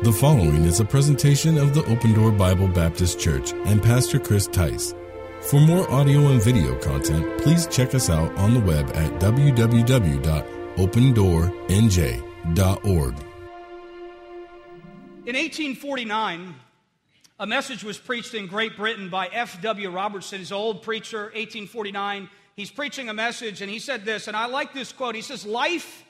The following is a presentation of the Open Door Bible Baptist Church and Pastor Chris Tice. For more audio and video content, please check us out on the web at www.opendoornj.org. In 1849, a message was preached in Great Britain by F.W. Robertson, his old preacher, 1849. He's preaching a message, and he said this, and I like this quote. He says, Life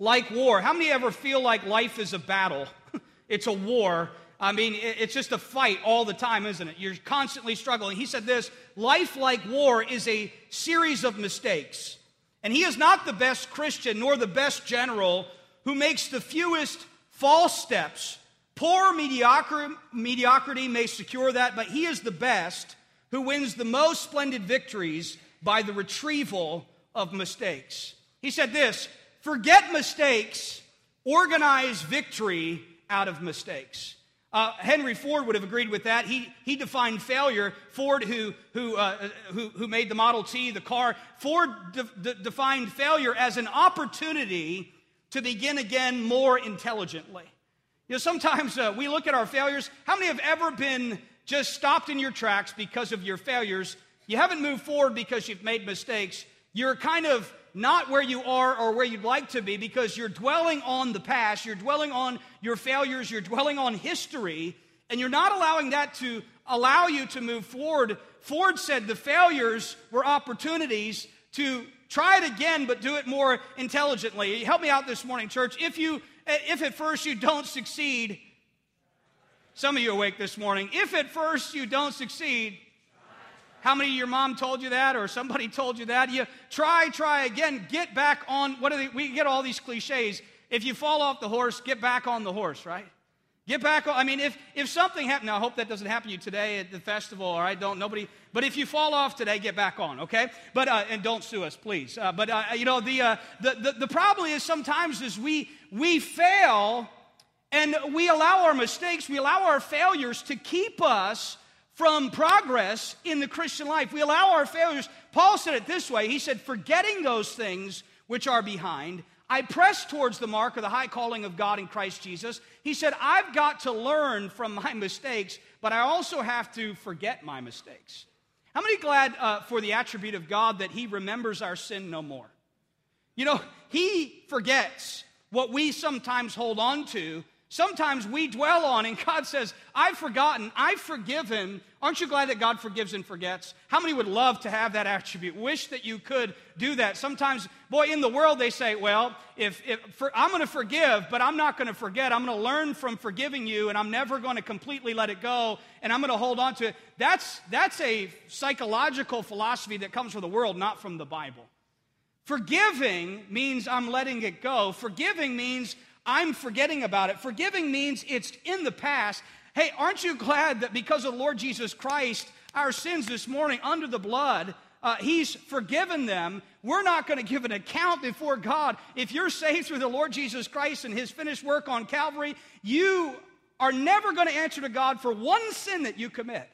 like war. How many ever feel like life is a battle? It's a war. I mean, it's just a fight all the time, isn't it? You're constantly struggling. He said this life like war is a series of mistakes. And he is not the best Christian nor the best general who makes the fewest false steps. Poor mediocrity, mediocrity may secure that, but he is the best who wins the most splendid victories by the retrieval of mistakes. He said this forget mistakes, organize victory out of mistakes. Uh, Henry Ford would have agreed with that. He, he defined failure. Ford, who, who, uh, who, who made the Model T, the car, Ford de- de- defined failure as an opportunity to begin again more intelligently. You know, sometimes uh, we look at our failures. How many have ever been just stopped in your tracks because of your failures? You haven't moved forward because you've made mistakes. You're kind of not where you are or where you'd like to be because you're dwelling on the past, you're dwelling on your failures, you're dwelling on history, and you're not allowing that to allow you to move forward. Ford said the failures were opportunities to try it again but do it more intelligently. Help me out this morning, church. If you if at first you don't succeed, some of you awake this morning, if at first you don't succeed, how many your mom told you that or somebody told you that? You try, try again, get back on. What are they? We get all these cliches. If you fall off the horse, get back on the horse, right? Get back on. I mean, if, if something happened, I hope that doesn't happen to you today at the festival, all right? Don't, nobody, but if you fall off today, get back on, okay? But, uh, and don't sue us, please. Uh, but, uh, you know, the, uh, the, the, the problem is sometimes is we, we fail and we allow our mistakes, we allow our failures to keep us from progress in the Christian life. We allow our failures. Paul said it this way He said, Forgetting those things which are behind, I press towards the mark of the high calling of God in Christ Jesus. He said, I've got to learn from my mistakes, but I also have to forget my mistakes. How many glad uh, for the attribute of God that He remembers our sin no more? You know, He forgets what we sometimes hold on to Sometimes we dwell on, and God says, I've forgotten, I've forgiven. Aren't you glad that God forgives and forgets? How many would love to have that attribute? Wish that you could do that. Sometimes, boy, in the world they say, well, if, if for, I'm going to forgive, but I'm not going to forget. I'm going to learn from forgiving you, and I'm never going to completely let it go, and I'm going to hold on to it. That's, that's a psychological philosophy that comes from the world, not from the Bible. Forgiving means I'm letting it go. Forgiving means I'm forgetting about it. Forgiving means it's in the past. Hey, aren't you glad that because of the Lord Jesus Christ, our sins this morning under the blood, uh, He's forgiven them. We're not going to give an account before God. If you're saved through the Lord Jesus Christ and His finished work on Calvary, you are never going to answer to God for one sin that you commit.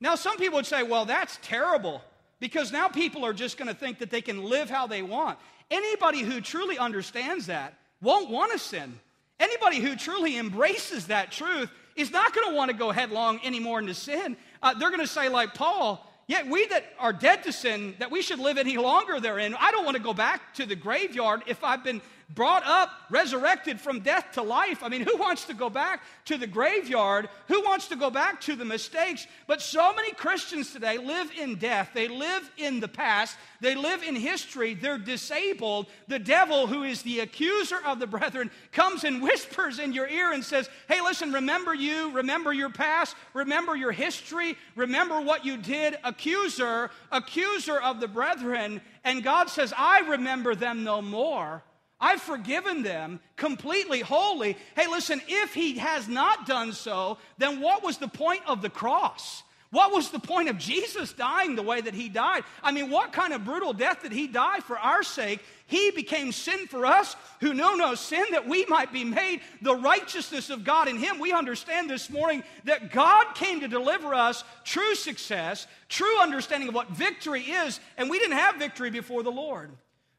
Now, some people would say, well, that's terrible because now people are just going to think that they can live how they want. Anybody who truly understands that won't want to sin. Anybody who truly embraces that truth is not going to want to go headlong anymore into sin. Uh, they're going to say, like Paul, Yet we that are dead to sin, that we should live any longer therein. I don't want to go back to the graveyard if I've been brought up, resurrected from death to life. I mean, who wants to go back to the graveyard? Who wants to go back to the mistakes? But so many Christians today live in death. They live in the past. They live in history. They're disabled. The devil, who is the accuser of the brethren, comes and whispers in your ear and says, Hey, listen, remember you, remember your past, remember your history, remember what you did. Accuser, accuser of the brethren. And God says, I remember them no more. I've forgiven them completely, wholly. Hey, listen, if he has not done so, then what was the point of the cross? What was the point of Jesus dying the way that he died? I mean, what kind of brutal death did he die for our sake? He became sin for us who know no sin that we might be made the righteousness of God in him. We understand this morning that God came to deliver us true success, true understanding of what victory is, and we didn't have victory before the Lord.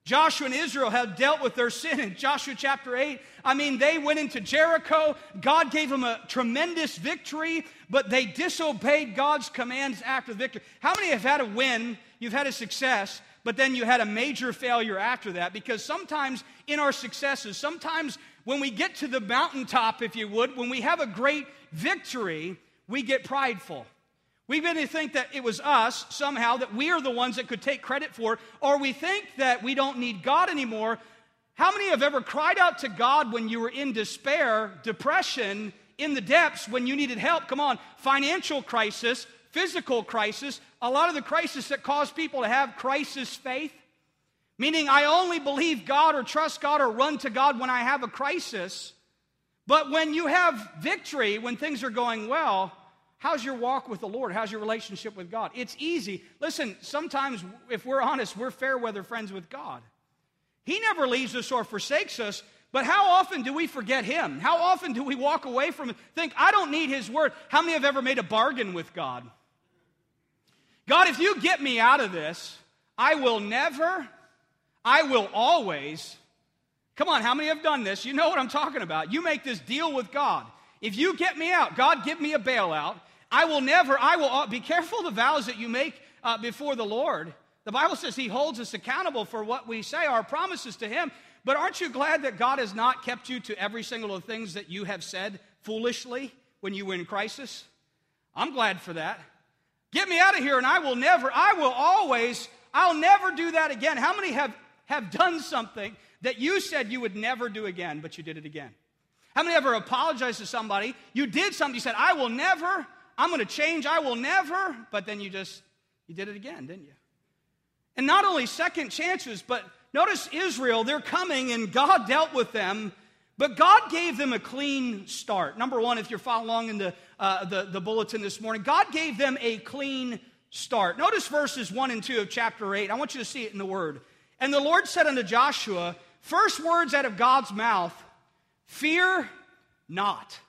Joshua and Israel had dealt with their sin in Joshua chapter 8. I mean, they went into Jericho. God gave them a tremendous victory, but they disobeyed God's commands after the victory. How many have had a win? You've had a success, but then you had a major failure after that? Because sometimes in our successes, sometimes when we get to the mountaintop, if you would, when we have a great victory, we get prideful. We to think that it was us somehow, that we are the ones that could take credit for or we think that we don't need God anymore. How many have ever cried out to God when you were in despair, depression, in the depths, when you needed help? Come on, financial crisis, physical crisis, a lot of the crisis that cause people to have crisis faith. Meaning, I only believe God or trust God or run to God when I have a crisis. But when you have victory, when things are going well, How's your walk with the Lord? How's your relationship with God? It's easy. Listen, sometimes, if we're honest, we're fair weather friends with God. He never leaves us or forsakes us, but how often do we forget Him? How often do we walk away from Him? Think, I don't need His word. How many have ever made a bargain with God? God, if you get me out of this, I will never, I will always. Come on, how many have done this? You know what I'm talking about. You make this deal with God. If you get me out, God, give me a bailout. I will never, I will, uh, be careful the vows that you make uh, before the Lord. The Bible says He holds us accountable for what we say, our promises to Him. But aren't you glad that God has not kept you to every single of the things that you have said foolishly when you were in crisis? I'm glad for that. Get me out of here, and I will never, I will always, I'll never do that again. How many have, have done something that you said you would never do again, but you did it again? How many ever apologized to somebody? You did something, you said, I will never, I'm going to change, I will never, but then you just, you did it again, didn't you? And not only second chances, but notice Israel, they're coming and God dealt with them, but God gave them a clean start. Number one, if you're following along in the, uh, the, the bulletin this morning, God gave them a clean start. Notice verses 1 and 2 of chapter 8. I want you to see it in the Word. And the Lord said unto Joshua, first words out of God's mouth, fear not.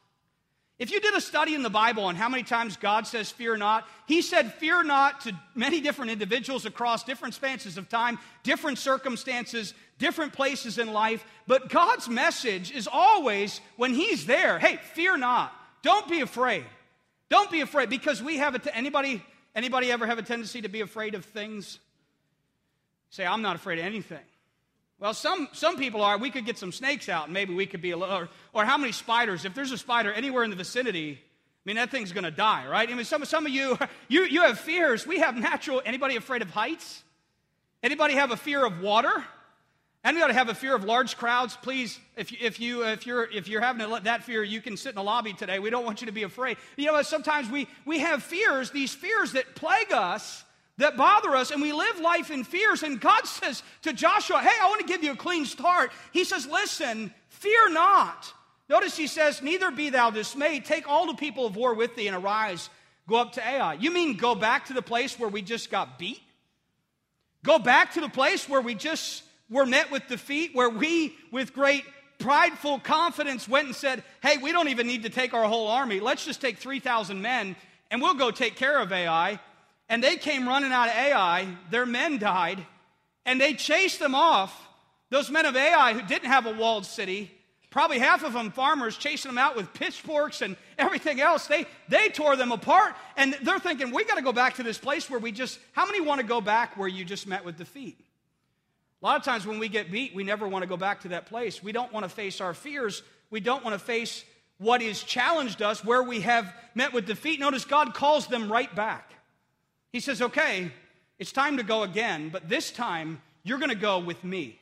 If you did a study in the Bible on how many times God says fear not, He said fear not to many different individuals across different spans of time, different circumstances, different places in life. But God's message is always when He's there hey, fear not. Don't be afraid. Don't be afraid because we have a t- anybody anybody ever have a tendency to be afraid of things? Say, I'm not afraid of anything. Well, some, some people are. We could get some snakes out and maybe we could be a little, or, or how many spiders? If there's a spider anywhere in the vicinity, I mean, that thing's going to die, right? I mean, some, some of you, you, you have fears. We have natural, anybody afraid of heights? Anybody have a fear of water? Anybody have a fear of large crowds? Please, if, you, if, you, if, you're, if you're having that fear, you can sit in the lobby today. We don't want you to be afraid. You know, sometimes we, we have fears, these fears that plague us, that bother us, and we live life in fears. And God says to Joshua, Hey, I want to give you a clean start. He says, Listen, fear not. Notice he says, Neither be thou dismayed. Take all the people of war with thee and arise. Go up to Ai. You mean go back to the place where we just got beat? Go back to the place where we just were met with defeat, where we, with great prideful confidence, went and said, Hey, we don't even need to take our whole army. Let's just take 3,000 men and we'll go take care of Ai. And they came running out of Ai. Their men died. And they chased them off. Those men of Ai who didn't have a walled city, probably half of them farmers, chasing them out with pitchforks and everything else. They, they tore them apart. And they're thinking, we got to go back to this place where we just, how many want to go back where you just met with defeat? A lot of times when we get beat, we never want to go back to that place. We don't want to face our fears. We don't want to face what has challenged us where we have met with defeat. Notice God calls them right back. He says, Okay, it's time to go again, but this time you're going to go with me.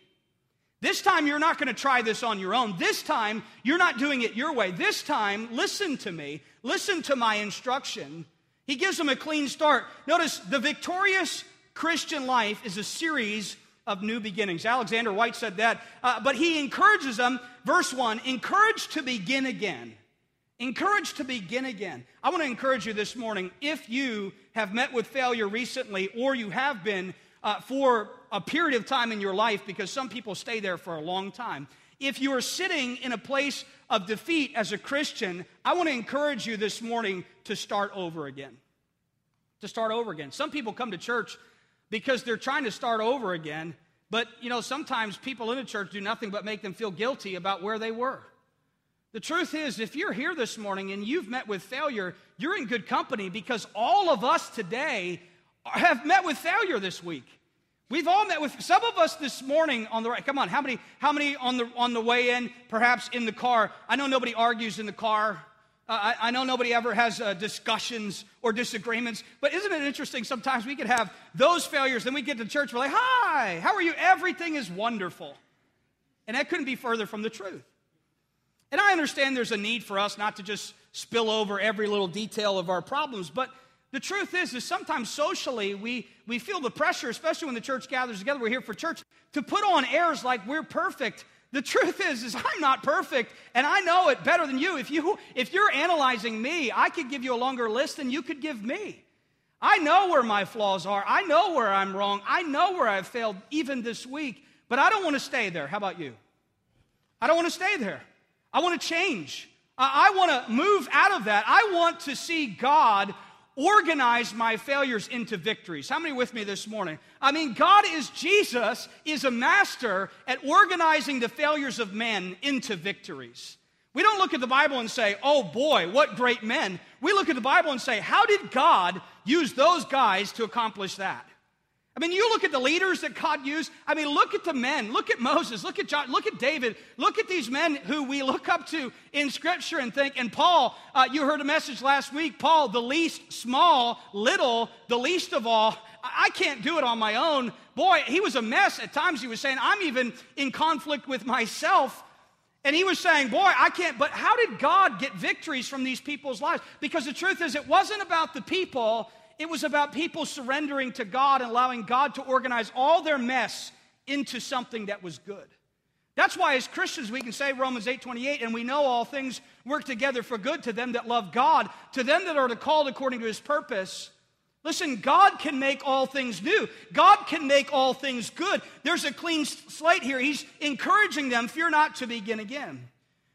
This time you're not going to try this on your own. This time you're not doing it your way. This time, listen to me, listen to my instruction. He gives them a clean start. Notice the victorious Christian life is a series of new beginnings. Alexander Whyte said that, uh, but he encourages them, verse 1 encouraged to begin again. Encouraged to begin again. I want to encourage you this morning if you have met with failure recently or you have been uh, for a period of time in your life, because some people stay there for a long time. If you are sitting in a place of defeat as a Christian, I want to encourage you this morning to start over again. To start over again. Some people come to church because they're trying to start over again. But, you know, sometimes people in the church do nothing but make them feel guilty about where they were. The truth is, if you're here this morning and you've met with failure, you're in good company because all of us today have met with failure this week. We've all met with some of us this morning on the right. Come on, how many? How many on the on the way in? Perhaps in the car. I know nobody argues in the car. Uh, I, I, know nobody ever has uh, discussions or disagreements, but isn't it interesting? Sometimes we could have those failures, then we get to church, we're like, "Hi, how are you? Everything is wonderful," and that couldn't be further from the truth. And I understand there's a need for us not to just spill over every little detail of our problems, but the truth is, is sometimes socially we, we feel the pressure, especially when the church gathers together, we're here for church, to put on airs like we're perfect. The truth is, is I'm not perfect, and I know it better than you. If you if you're analyzing me, I could give you a longer list than you could give me. I know where my flaws are. I know where I'm wrong. I know where I've failed even this week, but I don't want to stay there. How about you? I don't want to stay there. I want to change. I want to move out of that. I want to see God organize my failures into victories. How many with me this morning? I mean, God is Jesus, is a master at organizing the failures of men into victories. We don't look at the Bible and say, oh boy, what great men. We look at the Bible and say, how did God use those guys to accomplish that? I mean, you look at the leaders that God used. I mean, look at the men. Look at Moses. Look at John. Look at David. Look at these men who we look up to in Scripture and think. And Paul, uh, you heard a message last week. Paul, the least, small, little, the least of all. I can't do it on my own. Boy, he was a mess. At times, he was saying, I'm even in conflict with myself. And he was saying, Boy, I can't. But how did God get victories from these people's lives? Because the truth is, it wasn't about the people, it was about people surrendering to God and allowing God to organize all their mess into something that was good. That's why as Christians we can say Romans 8:28 and we know all things work together for good to them that love God, to them that are called according to his purpose. Listen, God can make all things new. God can make all things good. There's a clean slate here. He's encouraging them, fear not to begin again.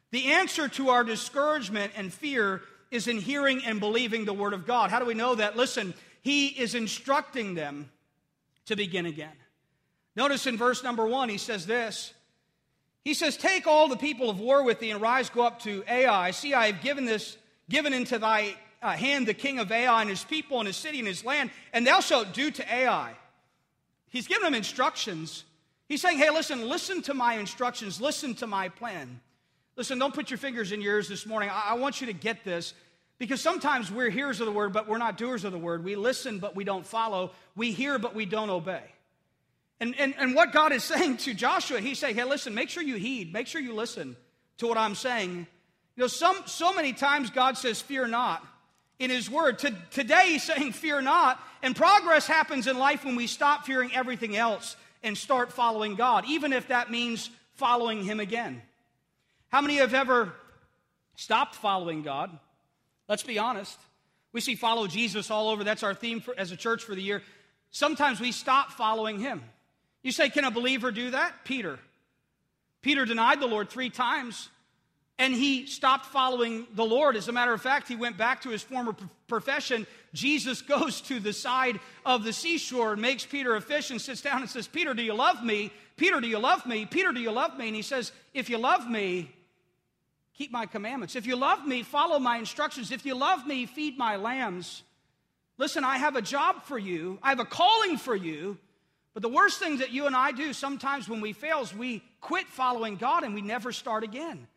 The answer to our discouragement and fear is in hearing and believing the Word of God. How do we know that? Listen, He is instructing them to begin again. Notice in verse number one, He says this. He says, Take all the people of war with thee and rise, go up to Ai. See, I have given this, given into thy uh, hand the king of Ai and his people and his city and his land, and thou shalt do to Ai. He's giving them instructions. He's saying, Hey, listen, listen to my instructions, listen to my plan. Listen, don't put your fingers in yours this morning. I, I want you to get this because sometimes we're hearers of the word, but we're not doers of the word. We listen, but we don't follow. We hear, but we don't obey. And, and, and what God is saying to Joshua, he's saying, hey, listen, make sure you heed, make sure you listen to what I'm saying. You know, some, so many times God says, fear not in his word. To, today he's saying, fear not. And progress happens in life when we stop fearing everything else and start following God, even if that means following him again. How many have ever stopped following God? Let's be honest. We see follow Jesus all over. That's our theme for, as a church for the year. Sometimes we stop following him. You say, can a believer do that? Peter. Peter denied the Lord three times and he stopped following the Lord. As a matter of fact, he went back to his former profession. Jesus goes to the side of the seashore and makes Peter a fish and sits down and says, Peter, do you love me? Peter, do you love me? Peter, do you love me? And he says, If you love me, keep my commandments. If you love me, follow my instructions. If you love me, feed my lambs. Listen, I have a job for you, I have a calling for you. But the worst thing that you and I do sometimes when we fail is we quit following God and we never start again.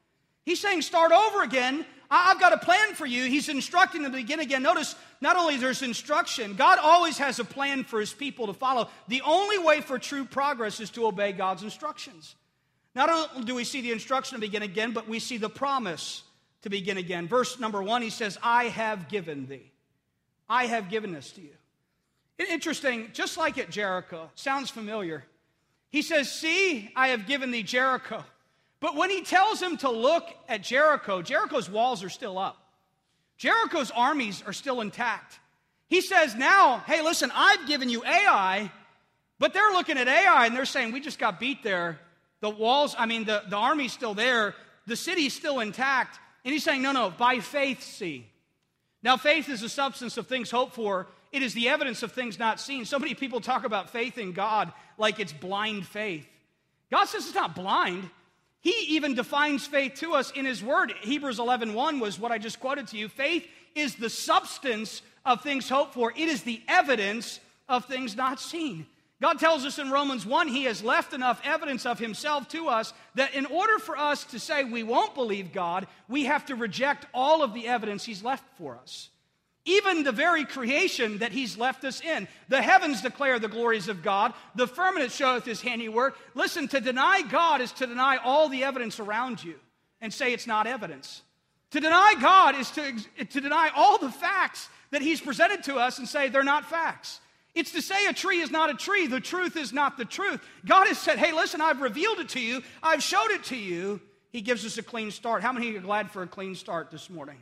He's saying, start over again. I've got a plan for you. He's instructing them to begin again. Notice, not only there's instruction, God always has a plan for his people to follow. The only way for true progress is to obey God's instructions. Not only do we see the instruction to begin again, but we see the promise to begin again. Verse number one, he says, I have given thee. I have given this to you. Interesting, just like at Jericho, sounds familiar. He says, See, I have given thee Jericho. But when he tells him to look at Jericho, Jericho's walls are still up. Jericho's armies are still intact. He says, Now, hey, listen, I've given you Ai, but they're looking at Ai and they're saying, We just got beat there. The walls, I mean, the, the army's still there, the city's still intact. And he's saying, no, no, by faith see. Now, faith is the substance of things hoped for, It is the evidence of things not seen. So many people talk about faith in God like it's blind faith. God says it's not blind. He even defines faith to us in his word. Hebrews 11:1 1 was what I just quoted to you. Faith is the substance of things hoped for. It is the evidence of things not seen. God tells us in Romans 1 he has left enough evidence of himself to us that in order for us to say we won't believe God, we have to reject all of the evidence he's left for us. Even the very creation that he's left us in. The heavens declare the glories of God, the firmament showeth his handiwork. Listen, to deny God is to deny all the evidence around you and say it's not evidence. To deny God is to, to deny all the facts that he's presented to us and say they're not facts. It's to say a tree is not a tree, the truth is not the truth. God has said, hey, listen, I've revealed it to you, I've showed it to you. He gives us a clean start. How many of you are glad for a clean start this morning?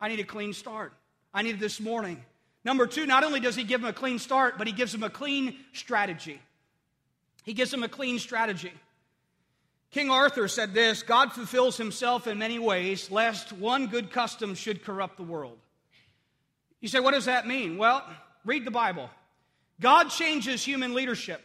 I need a clean start. I need it this morning. Number two, not only does he give them a clean start, but he gives them a clean strategy. He gives them a clean strategy. King Arthur said this God fulfills himself in many ways, lest one good custom should corrupt the world. You say, what does that mean? Well, read the Bible. God changes human leadership,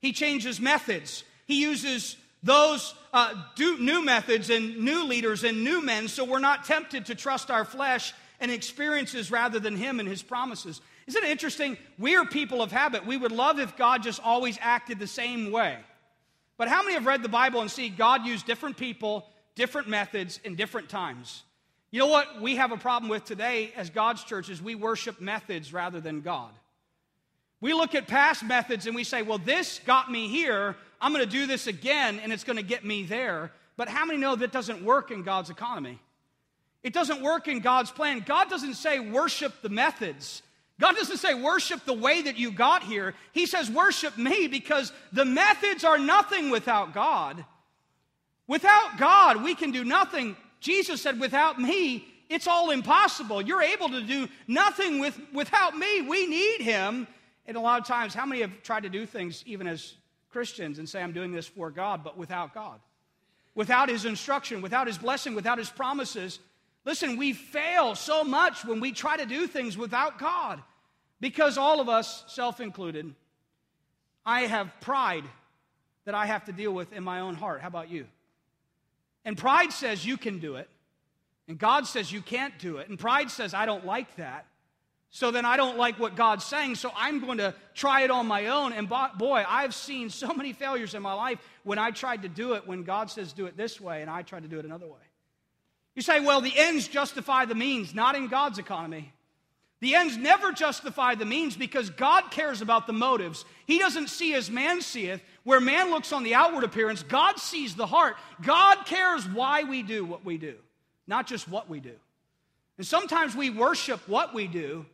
He changes methods. He uses those uh, new methods and new leaders and new men so we're not tempted to trust our flesh and experiences rather than Him and His promises. Isn't it interesting? We are people of habit. We would love if God just always acted the same way. But how many have read the Bible and see God use different people, different methods, in different times? You know what we have a problem with today as God's church is we worship methods rather than God. We look at past methods and we say, well, this got me here. I'm going to do this again and it's going to get me there. But how many know that doesn't work in God's economy? It doesn't work in God's plan. God doesn't say worship the methods. God doesn't say worship the way that you got here. He says worship me because the methods are nothing without God. Without God, we can do nothing. Jesus said, without me, it's all impossible. You're able to do nothing with, without me. We need him. And a lot of times, how many have tried to do things even as Christians and say, I'm doing this for God, but without God? Without his instruction, without his blessing, without his promises. Listen, we fail so much when we try to do things without God because all of us, self included, I have pride that I have to deal with in my own heart. How about you? And pride says you can do it, and God says you can't do it. And pride says, I don't like that. So then I don't like what God's saying, so I'm going to try it on my own. And boy, I've seen so many failures in my life when I tried to do it when God says do it this way and I tried to do it another way. You say, well, the ends justify the means, not in God's economy. The ends never justify the means because God cares about the motives. He doesn't see as man seeth, where man looks on the outward appearance, God sees the heart. God cares why we do what we do, not just what we do. And sometimes we worship what we do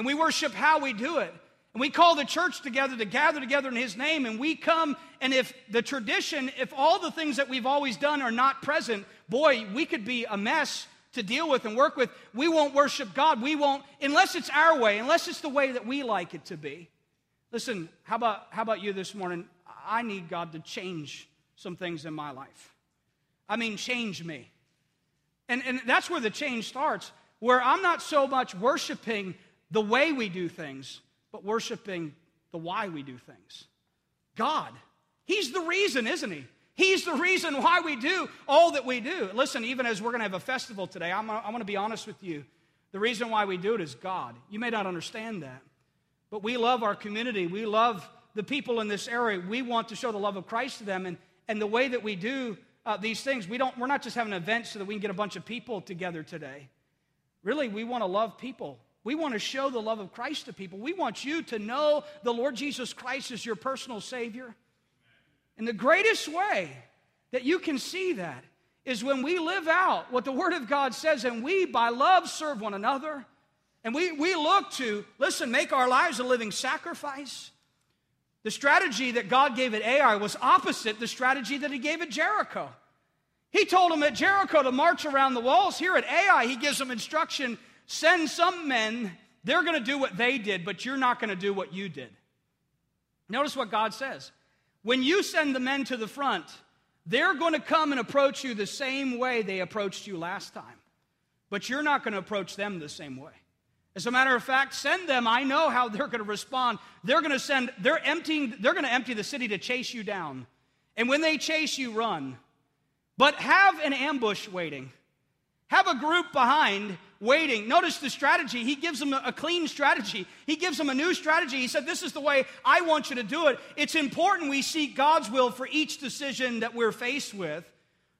and we worship how we do it. And we call the church together to gather together in His name, and we come, and if the tradition, if all the things that we've always done are not present, boy, we could be a mess to deal with and work with. We won't worship God. We won't, unless it's our way, unless it's the way that we like it to be. Listen, how about, how about you this morning? I need God to change some things in my life. I mean, change me. And, and that's where the change starts, where I'm not so much worshiping the way we do things, but worshiping the why we do things. God. He's the reason, isn't He? He's the reason why we do all that we do. Listen, even as we're going to have a festival today, I'm, I'm going to be honest with you. The reason why we do it is God. You may not understand that, but we love our community. We love the people in this area. We want to show the love of Christ to them. And, and the way that we do uh, these things, we don't, we're not just having an event so that we can get a bunch of people together today. Really, we want to love people. We want to show the love of Christ to people. We want you to know the Lord Jesus Christ is your personal Savior. And the greatest way that you can see that is when we live out what the Word of God says and we, by love, serve one another. And we, we look to, listen, make our lives a living sacrifice. The strategy that God gave at Ai was opposite the strategy that He gave at Jericho. He told them at Jericho to march around the walls. Here at Ai, He gives them instruction Send some men, they're going to do what they did, but you're not going to do what you did. Notice what God says. When you send the men to the front, they're going to come and approach you the same way they approached you last time, but you're not going to approach them the same way. As a matter of fact, send them. I know how they're going to respond. They're going to send, they're emptying, they're going to empty the city to chase you down. And when they chase you, run. But have an ambush waiting. Have a group behind waiting. Notice the strategy. He gives them a clean strategy. He gives them a new strategy. He said, This is the way I want you to do it. It's important we seek God's will for each decision that we're faced with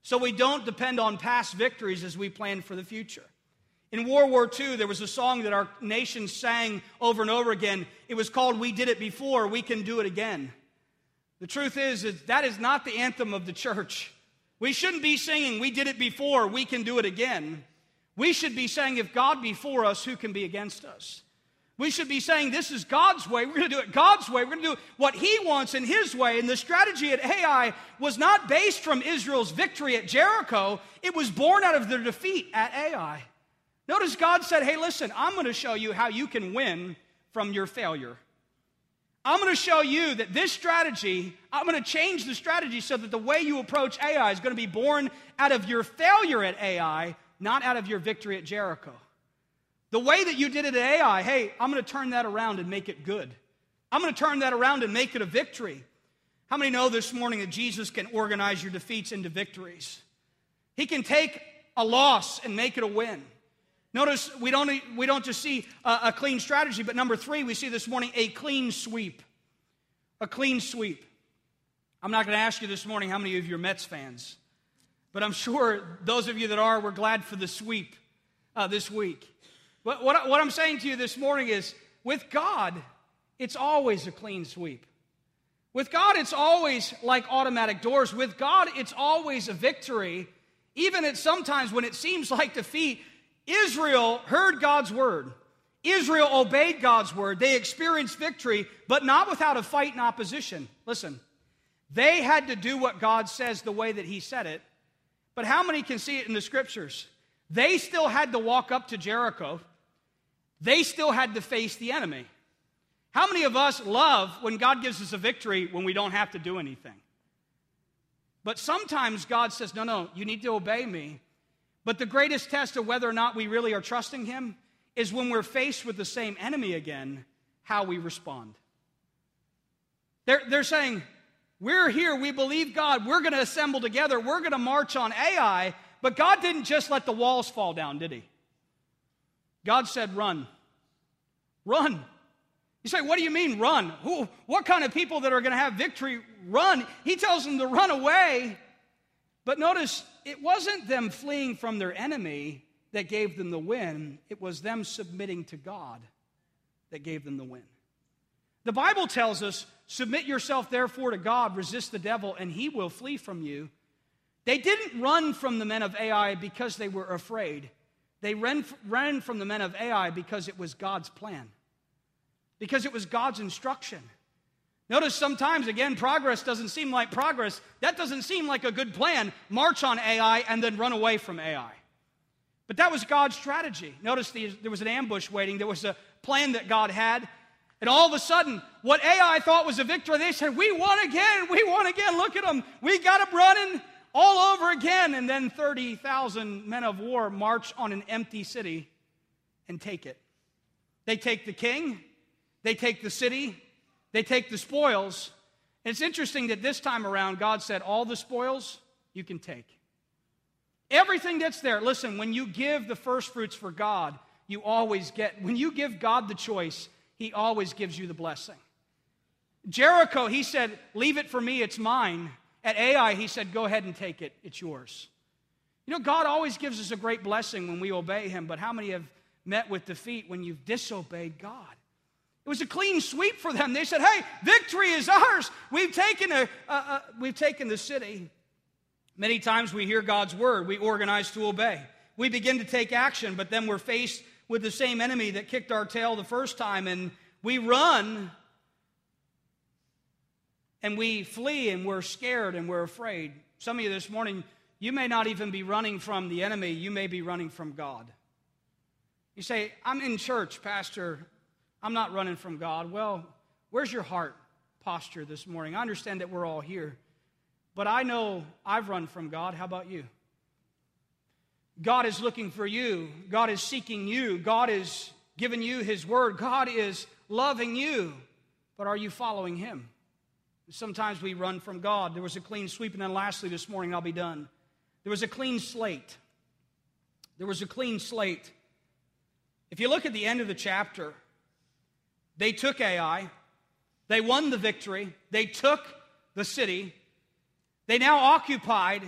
so we don't depend on past victories as we plan for the future. In World War II, there was a song that our nation sang over and over again. It was called We Did It Before, We Can Do It Again. The truth is, is that is not the anthem of the church. We shouldn't be singing, We did it before, we can do it again. We should be saying, If God be for us, who can be against us? We should be saying, This is God's way. We're going to do it God's way. We're going to do what He wants in His way. And the strategy at Ai was not based from Israel's victory at Jericho, it was born out of their defeat at Ai. Notice God said, Hey, listen, I'm going to show you how you can win from your failure. I'm going to show you that this strategy, I'm going to change the strategy so that the way you approach Ai is going to be born out of your failure at Ai, not out of your victory at Jericho. The way that you did it at Ai, hey, I'm going to turn that around and make it good. I'm going to turn that around and make it a victory. How many know this morning that Jesus can organize your defeats into victories? He can take a loss and make it a win. Notice we don't, we don't just see a, a clean strategy, but number three, we see this morning a clean sweep. A clean sweep. I'm not going to ask you this morning how many of you are Mets fans, but I'm sure those of you that are, we're glad for the sweep uh, this week. But what, what I'm saying to you this morning is with God, it's always a clean sweep. With God, it's always like automatic doors. With God, it's always a victory. Even at sometimes when it seems like defeat, Israel heard God's word. Israel obeyed God's word. They experienced victory, but not without a fight and opposition. Listen, they had to do what God says the way that He said it. But how many can see it in the scriptures? They still had to walk up to Jericho, they still had to face the enemy. How many of us love when God gives us a victory when we don't have to do anything? But sometimes God says, No, no, you need to obey me. But the greatest test of whether or not we really are trusting Him is when we're faced with the same enemy again, how we respond. They're, they're saying, We're here, we believe God, we're going to assemble together, we're going to march on Ai, but God didn't just let the walls fall down, did He? God said, Run. Run. You say, what do you mean run? Who, what kind of people that are going to have victory run? He tells them to run away. But notice, it wasn't them fleeing from their enemy that gave them the win, it was them submitting to God that gave them the win. The Bible tells us, Submit yourself therefore to God, resist the devil, and he will flee from you. They didn't run from the men of Ai because they were afraid. They ran, ran from the men of Ai because it was God's plan, because it was God's instruction. Notice sometimes, again, progress doesn't seem like progress. That doesn't seem like a good plan. March on Ai and then run away from Ai. But that was God's strategy. Notice the, there was an ambush waiting, there was a plan that God had. And all of a sudden, what Ai thought was a victory, they said, We won again, we won again. Look at them. We got them running all over again. And then 30,000 men of war march on an empty city and take it. They take the king, they take the city, they take the spoils. And it's interesting that this time around, God said, All the spoils you can take. Everything that's there. Listen, when you give the first fruits for God, you always get, when you give God the choice, He always gives you the blessing. Jericho, He said, Leave it for me, it's mine. At Ai, He said, Go ahead and take it, it's yours. You know, God always gives us a great blessing when we obey Him, but how many have met with defeat when you've disobeyed God? Was a clean sweep for them. They said, Hey, victory is ours. We've taken, a, a, a, we've taken the city. Many times we hear God's word, we organize to obey. We begin to take action, but then we're faced with the same enemy that kicked our tail the first time, and we run and we flee and we're scared and we're afraid. Some of you this morning, you may not even be running from the enemy, you may be running from God. You say, I'm in church, Pastor. I'm not running from God. Well, where's your heart posture this morning? I understand that we're all here, but I know I've run from God. How about you? God is looking for you. God is seeking you. God is giving you His Word. God is loving you, but are you following Him? Sometimes we run from God. There was a clean sweep, and then lastly, this morning I'll be done. There was a clean slate. There was a clean slate. If you look at the end of the chapter, they took Ai, they won the victory, they took the city, they now occupied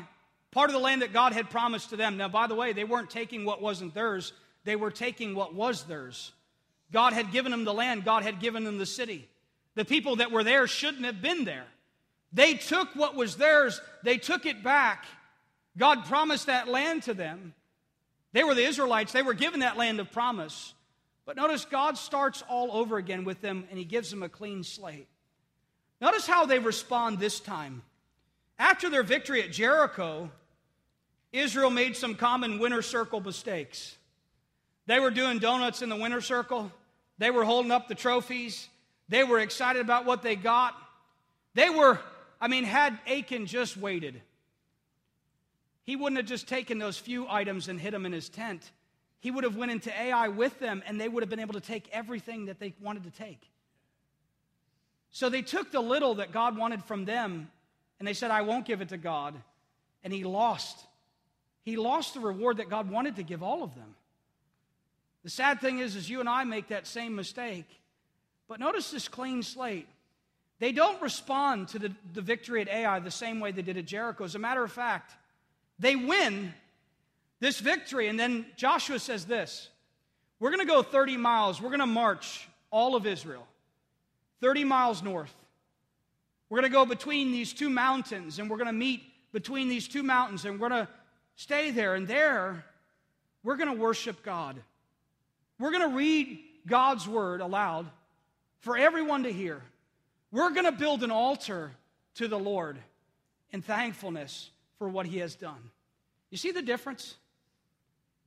part of the land that God had promised to them. Now, by the way, they weren't taking what wasn't theirs, they were taking what was theirs. God had given them the land, God had given them the city. The people that were there shouldn't have been there. They took what was theirs, they took it back. God promised that land to them. They were the Israelites, they were given that land of promise. But notice God starts all over again with them and he gives them a clean slate. Notice how they respond this time. After their victory at Jericho, Israel made some common winter circle mistakes. They were doing donuts in the winter circle, they were holding up the trophies, they were excited about what they got. They were, I mean, had Achan just waited, he wouldn't have just taken those few items and hid them in his tent. He would have went into Ai with them and they would have been able to take everything that they wanted to take. So they took the little that God wanted from them and they said, I won't give it to God. And he lost. He lost the reward that God wanted to give all of them. The sad thing is, is you and I make that same mistake. But notice this clean slate. They don't respond to the, the victory at Ai the same way they did at Jericho. As a matter of fact, they win this victory. And then Joshua says this We're going to go 30 miles. We're going to march all of Israel, 30 miles north. We're going to go between these two mountains and we're going to meet between these two mountains and we're going to stay there. And there, we're going to worship God. We're going to read God's word aloud for everyone to hear. We're going to build an altar to the Lord in thankfulness for what he has done. You see the difference?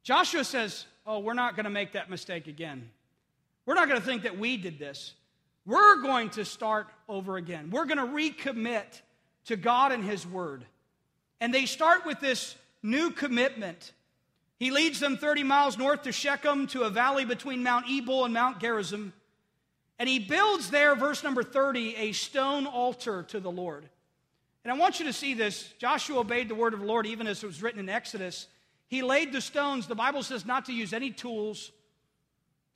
Joshua says, Oh, we're not going to make that mistake again. We're not going to think that we did this. We're going to start over again. We're going to recommit to God and His Word. And they start with this new commitment. He leads them 30 miles north to Shechem to a valley between Mount Ebal and Mount Gerizim. And he builds there, verse number 30, a stone altar to the Lord. And I want you to see this. Joshua obeyed the word of the Lord even as it was written in Exodus. He laid the stones. The Bible says not to use any tools,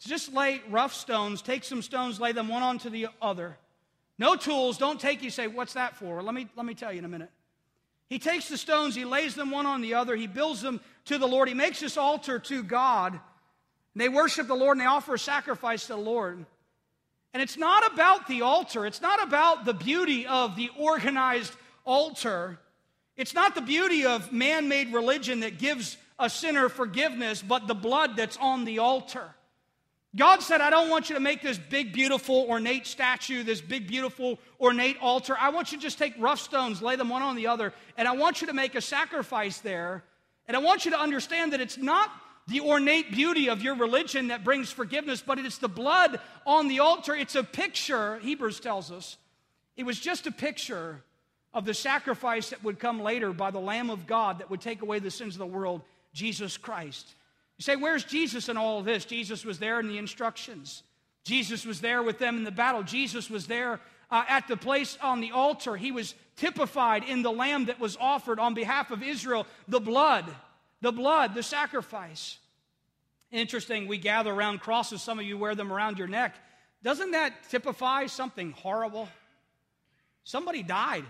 to just lay rough stones, take some stones, lay them one onto the other. No tools. Don't take, you say, what's that for? Let me, let me tell you in a minute. He takes the stones, he lays them one on the other, he builds them to the Lord. He makes this altar to God. And they worship the Lord and they offer a sacrifice to the Lord. And it's not about the altar, it's not about the beauty of the organized altar. It's not the beauty of man made religion that gives a sinner forgiveness, but the blood that's on the altar. God said, I don't want you to make this big, beautiful, ornate statue, this big, beautiful, ornate altar. I want you to just take rough stones, lay them one on the other, and I want you to make a sacrifice there. And I want you to understand that it's not the ornate beauty of your religion that brings forgiveness, but it's the blood on the altar. It's a picture, Hebrews tells us. It was just a picture of the sacrifice that would come later by the Lamb of God that would take away the sins of the world, Jesus Christ. You say, Where's Jesus in all of this? Jesus was there in the instructions. Jesus was there with them in the battle. Jesus was there uh, at the place on the altar. He was typified in the lamb that was offered on behalf of Israel, the blood, the blood, the sacrifice. Interesting, we gather around crosses. Some of you wear them around your neck. Doesn't that typify something horrible? Somebody died.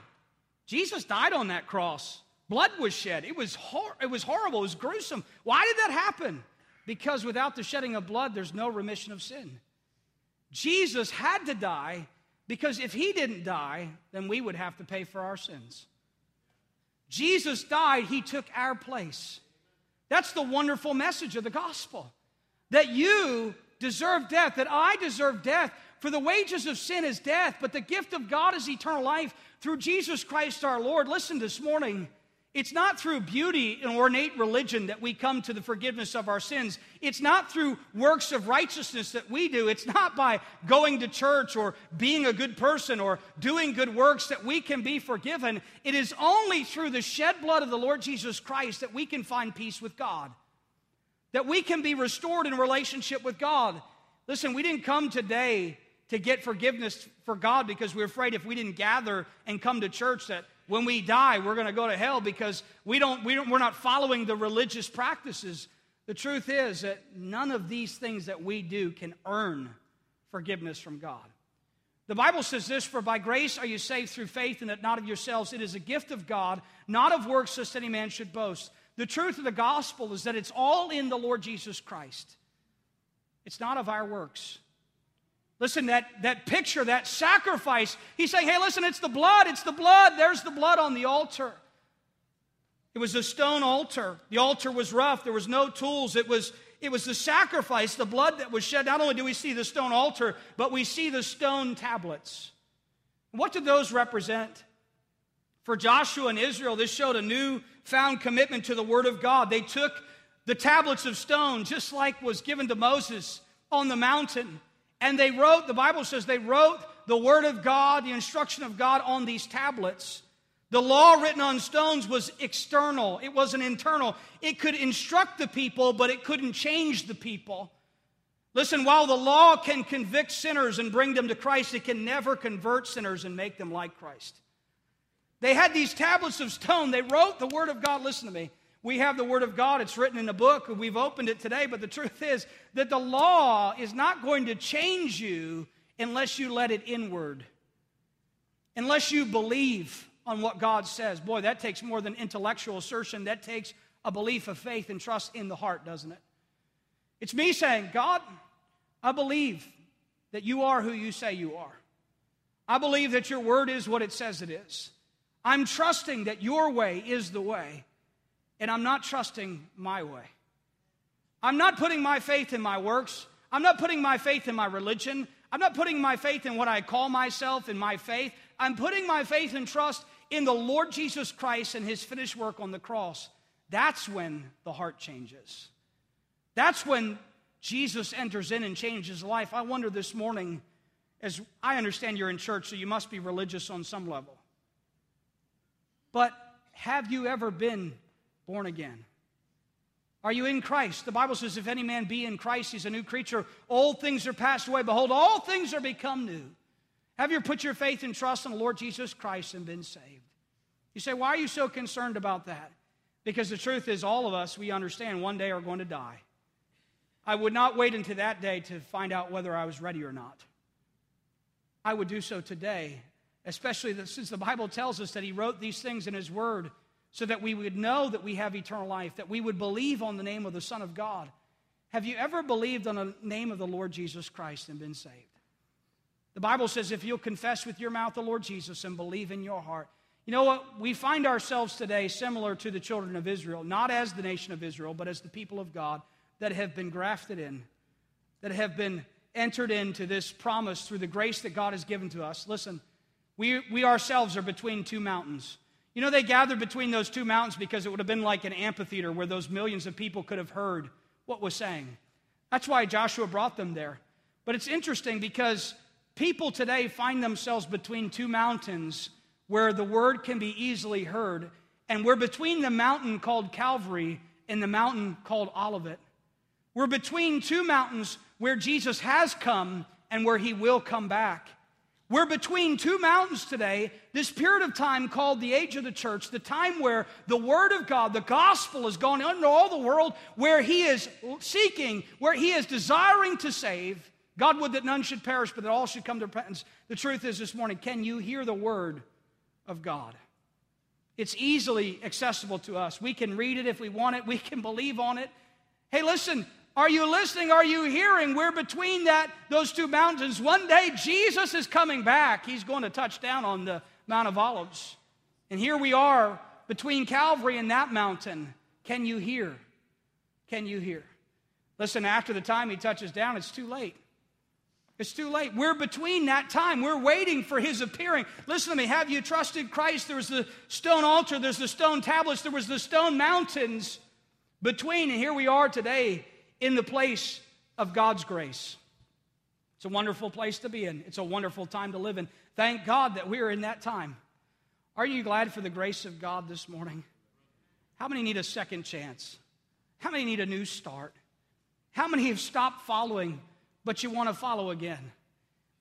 Jesus died on that cross. Blood was shed. It was, hor- it was horrible. It was gruesome. Why did that happen? Because without the shedding of blood, there's no remission of sin. Jesus had to die because if he didn't die, then we would have to pay for our sins. Jesus died, he took our place. That's the wonderful message of the gospel that you deserve death, that I deserve death. For the wages of sin is death, but the gift of God is eternal life through Jesus Christ our Lord. Listen this morning. It's not through beauty and ornate religion that we come to the forgiveness of our sins. It's not through works of righteousness that we do. It's not by going to church or being a good person or doing good works that we can be forgiven. It is only through the shed blood of the Lord Jesus Christ that we can find peace with God, that we can be restored in relationship with God. Listen, we didn't come today to get forgiveness for God because we're afraid if we didn't gather and come to church that when we die we're going to go to hell because we don't, we don't we're not following the religious practices. The truth is that none of these things that we do can earn forgiveness from God. The Bible says this For by grace are you saved through faith, and that not of yourselves. It is a gift of God, not of works, lest any man should boast. The truth of the gospel is that it's all in the Lord Jesus Christ, it's not of our works. Listen, that, that picture, that sacrifice, he's saying, hey, listen, it's the blood, it's the blood. There's the blood on the altar. It was a stone altar. The altar was rough, there was no tools. It was, it was the sacrifice, the blood that was shed. Not only do we see the stone altar, but we see the stone tablets. What do those represent? For Joshua and Israel, this showed a new found commitment to the Word of God. They took the tablets of stone, just like was given to Moses on the mountain, and they wrote, the Bible says, they wrote the Word of God, the instruction of God on these tablets. The law written on stones was external, it wasn't internal. It could instruct the people, but it couldn't change the people. Listen, while the law can convict sinners and bring them to Christ, it can never convert sinners and make them like Christ. They had these tablets of stone. They wrote the Word of God. Listen to me. We have the Word of God. It's written in a book. We've opened it today. But the truth is that the law is not going to change you unless you let it inward, unless you believe on what God says. Boy, that takes more than intellectual assertion. That takes a belief of faith and trust in the heart, doesn't it? It's me saying, God, I believe that you are who you say you are. I believe that your word is what it says it is. I'm trusting that your way is the way, and I'm not trusting my way. I'm not putting my faith in my works. I'm not putting my faith in my religion. I'm not putting my faith in what I call myself in my faith. I'm putting my faith and trust in the Lord Jesus Christ and his finished work on the cross. That's when the heart changes. That's when Jesus enters in and changes life. I wonder this morning, as I understand you're in church, so you must be religious on some level. But have you ever been born again? Are you in Christ? The Bible says, if any man be in Christ, he's a new creature. Old things are passed away. Behold, all things are become new. Have you put your faith and trust in the Lord Jesus Christ and been saved? You say, why are you so concerned about that? Because the truth is, all of us, we understand one day are going to die. I would not wait until that day to find out whether I was ready or not. I would do so today especially since the Bible tells us that He wrote these things in His Word so that we would know that we have eternal life, that we would believe on the name of the Son of God. Have you ever believed on the name of the Lord Jesus Christ and been saved? The Bible says if you'll confess with your mouth the Lord Jesus and believe in your heart. You know what? We find ourselves today similar to the children of Israel, not as the nation of Israel, but as the people of God that have been grafted in, that have been entered into this promise through the grace that God has given to us. Listen, we, we ourselves are between two mountains. You know, they gathered between those two mountains because it would have been like an amphitheater where those millions of people could have heard what was saying. That's why Joshua brought them there. But it's interesting because people today find themselves between two mountains where the word can be easily heard, and we're between the mountain called Calvary and the mountain called Olivet. We're between two mountains where Jesus has come and where he will come back. We're between two mountains today, this period of time called the age of the church, the time where the Word of God, the gospel, is going into all the world, where He is seeking, where He is desiring to save. God would that none should perish, but that all should come to repentance. The truth is this morning, can you hear the Word of God? It's easily accessible to us. We can read it if we want it, we can believe on it. Hey, listen, are you listening? Are you hearing? We're between that those two mountains. One day Jesus is coming back. He's going to touch down on the Mount of Olives. And here we are between Calvary and that mountain. Can you hear? Can you hear? Listen, after the time he touches down, it's too late. It's too late. We're between that time. We're waiting for his appearing. Listen to me. Have you trusted Christ? There was the stone altar, there's the stone tablets, there was the stone mountains between. And here we are today in the place of God's grace. It's a wonderful place to be in. It's a wonderful time to live in. Thank God that we're in that time. Are you glad for the grace of God this morning? How many need a second chance? How many need a new start? How many have stopped following but you want to follow again.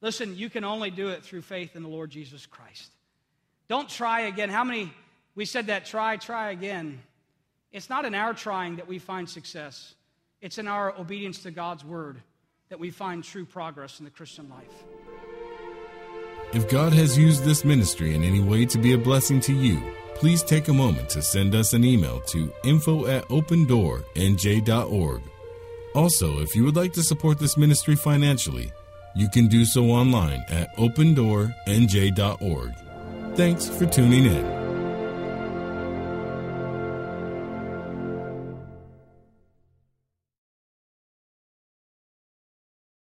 Listen, you can only do it through faith in the Lord Jesus Christ. Don't try again. How many, we said that try, try again. It's not in our trying that we find success, it's in our obedience to God's word that we find true progress in the Christian life. If God has used this ministry in any way to be a blessing to you, please take a moment to send us an email to info at opendoornj.org. Also, if you would like to support this ministry financially, you can do so online at opendoornj.org. Thanks for tuning in.